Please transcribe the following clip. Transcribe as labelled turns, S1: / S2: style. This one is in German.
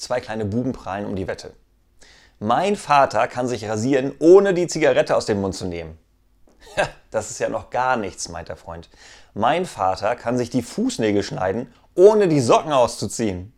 S1: Zwei kleine Buben prallen um die Wette. Mein Vater kann sich rasieren, ohne die Zigarette aus dem Mund zu nehmen. das ist ja noch gar nichts, meint der Freund. Mein Vater kann sich die Fußnägel schneiden, ohne die Socken auszuziehen.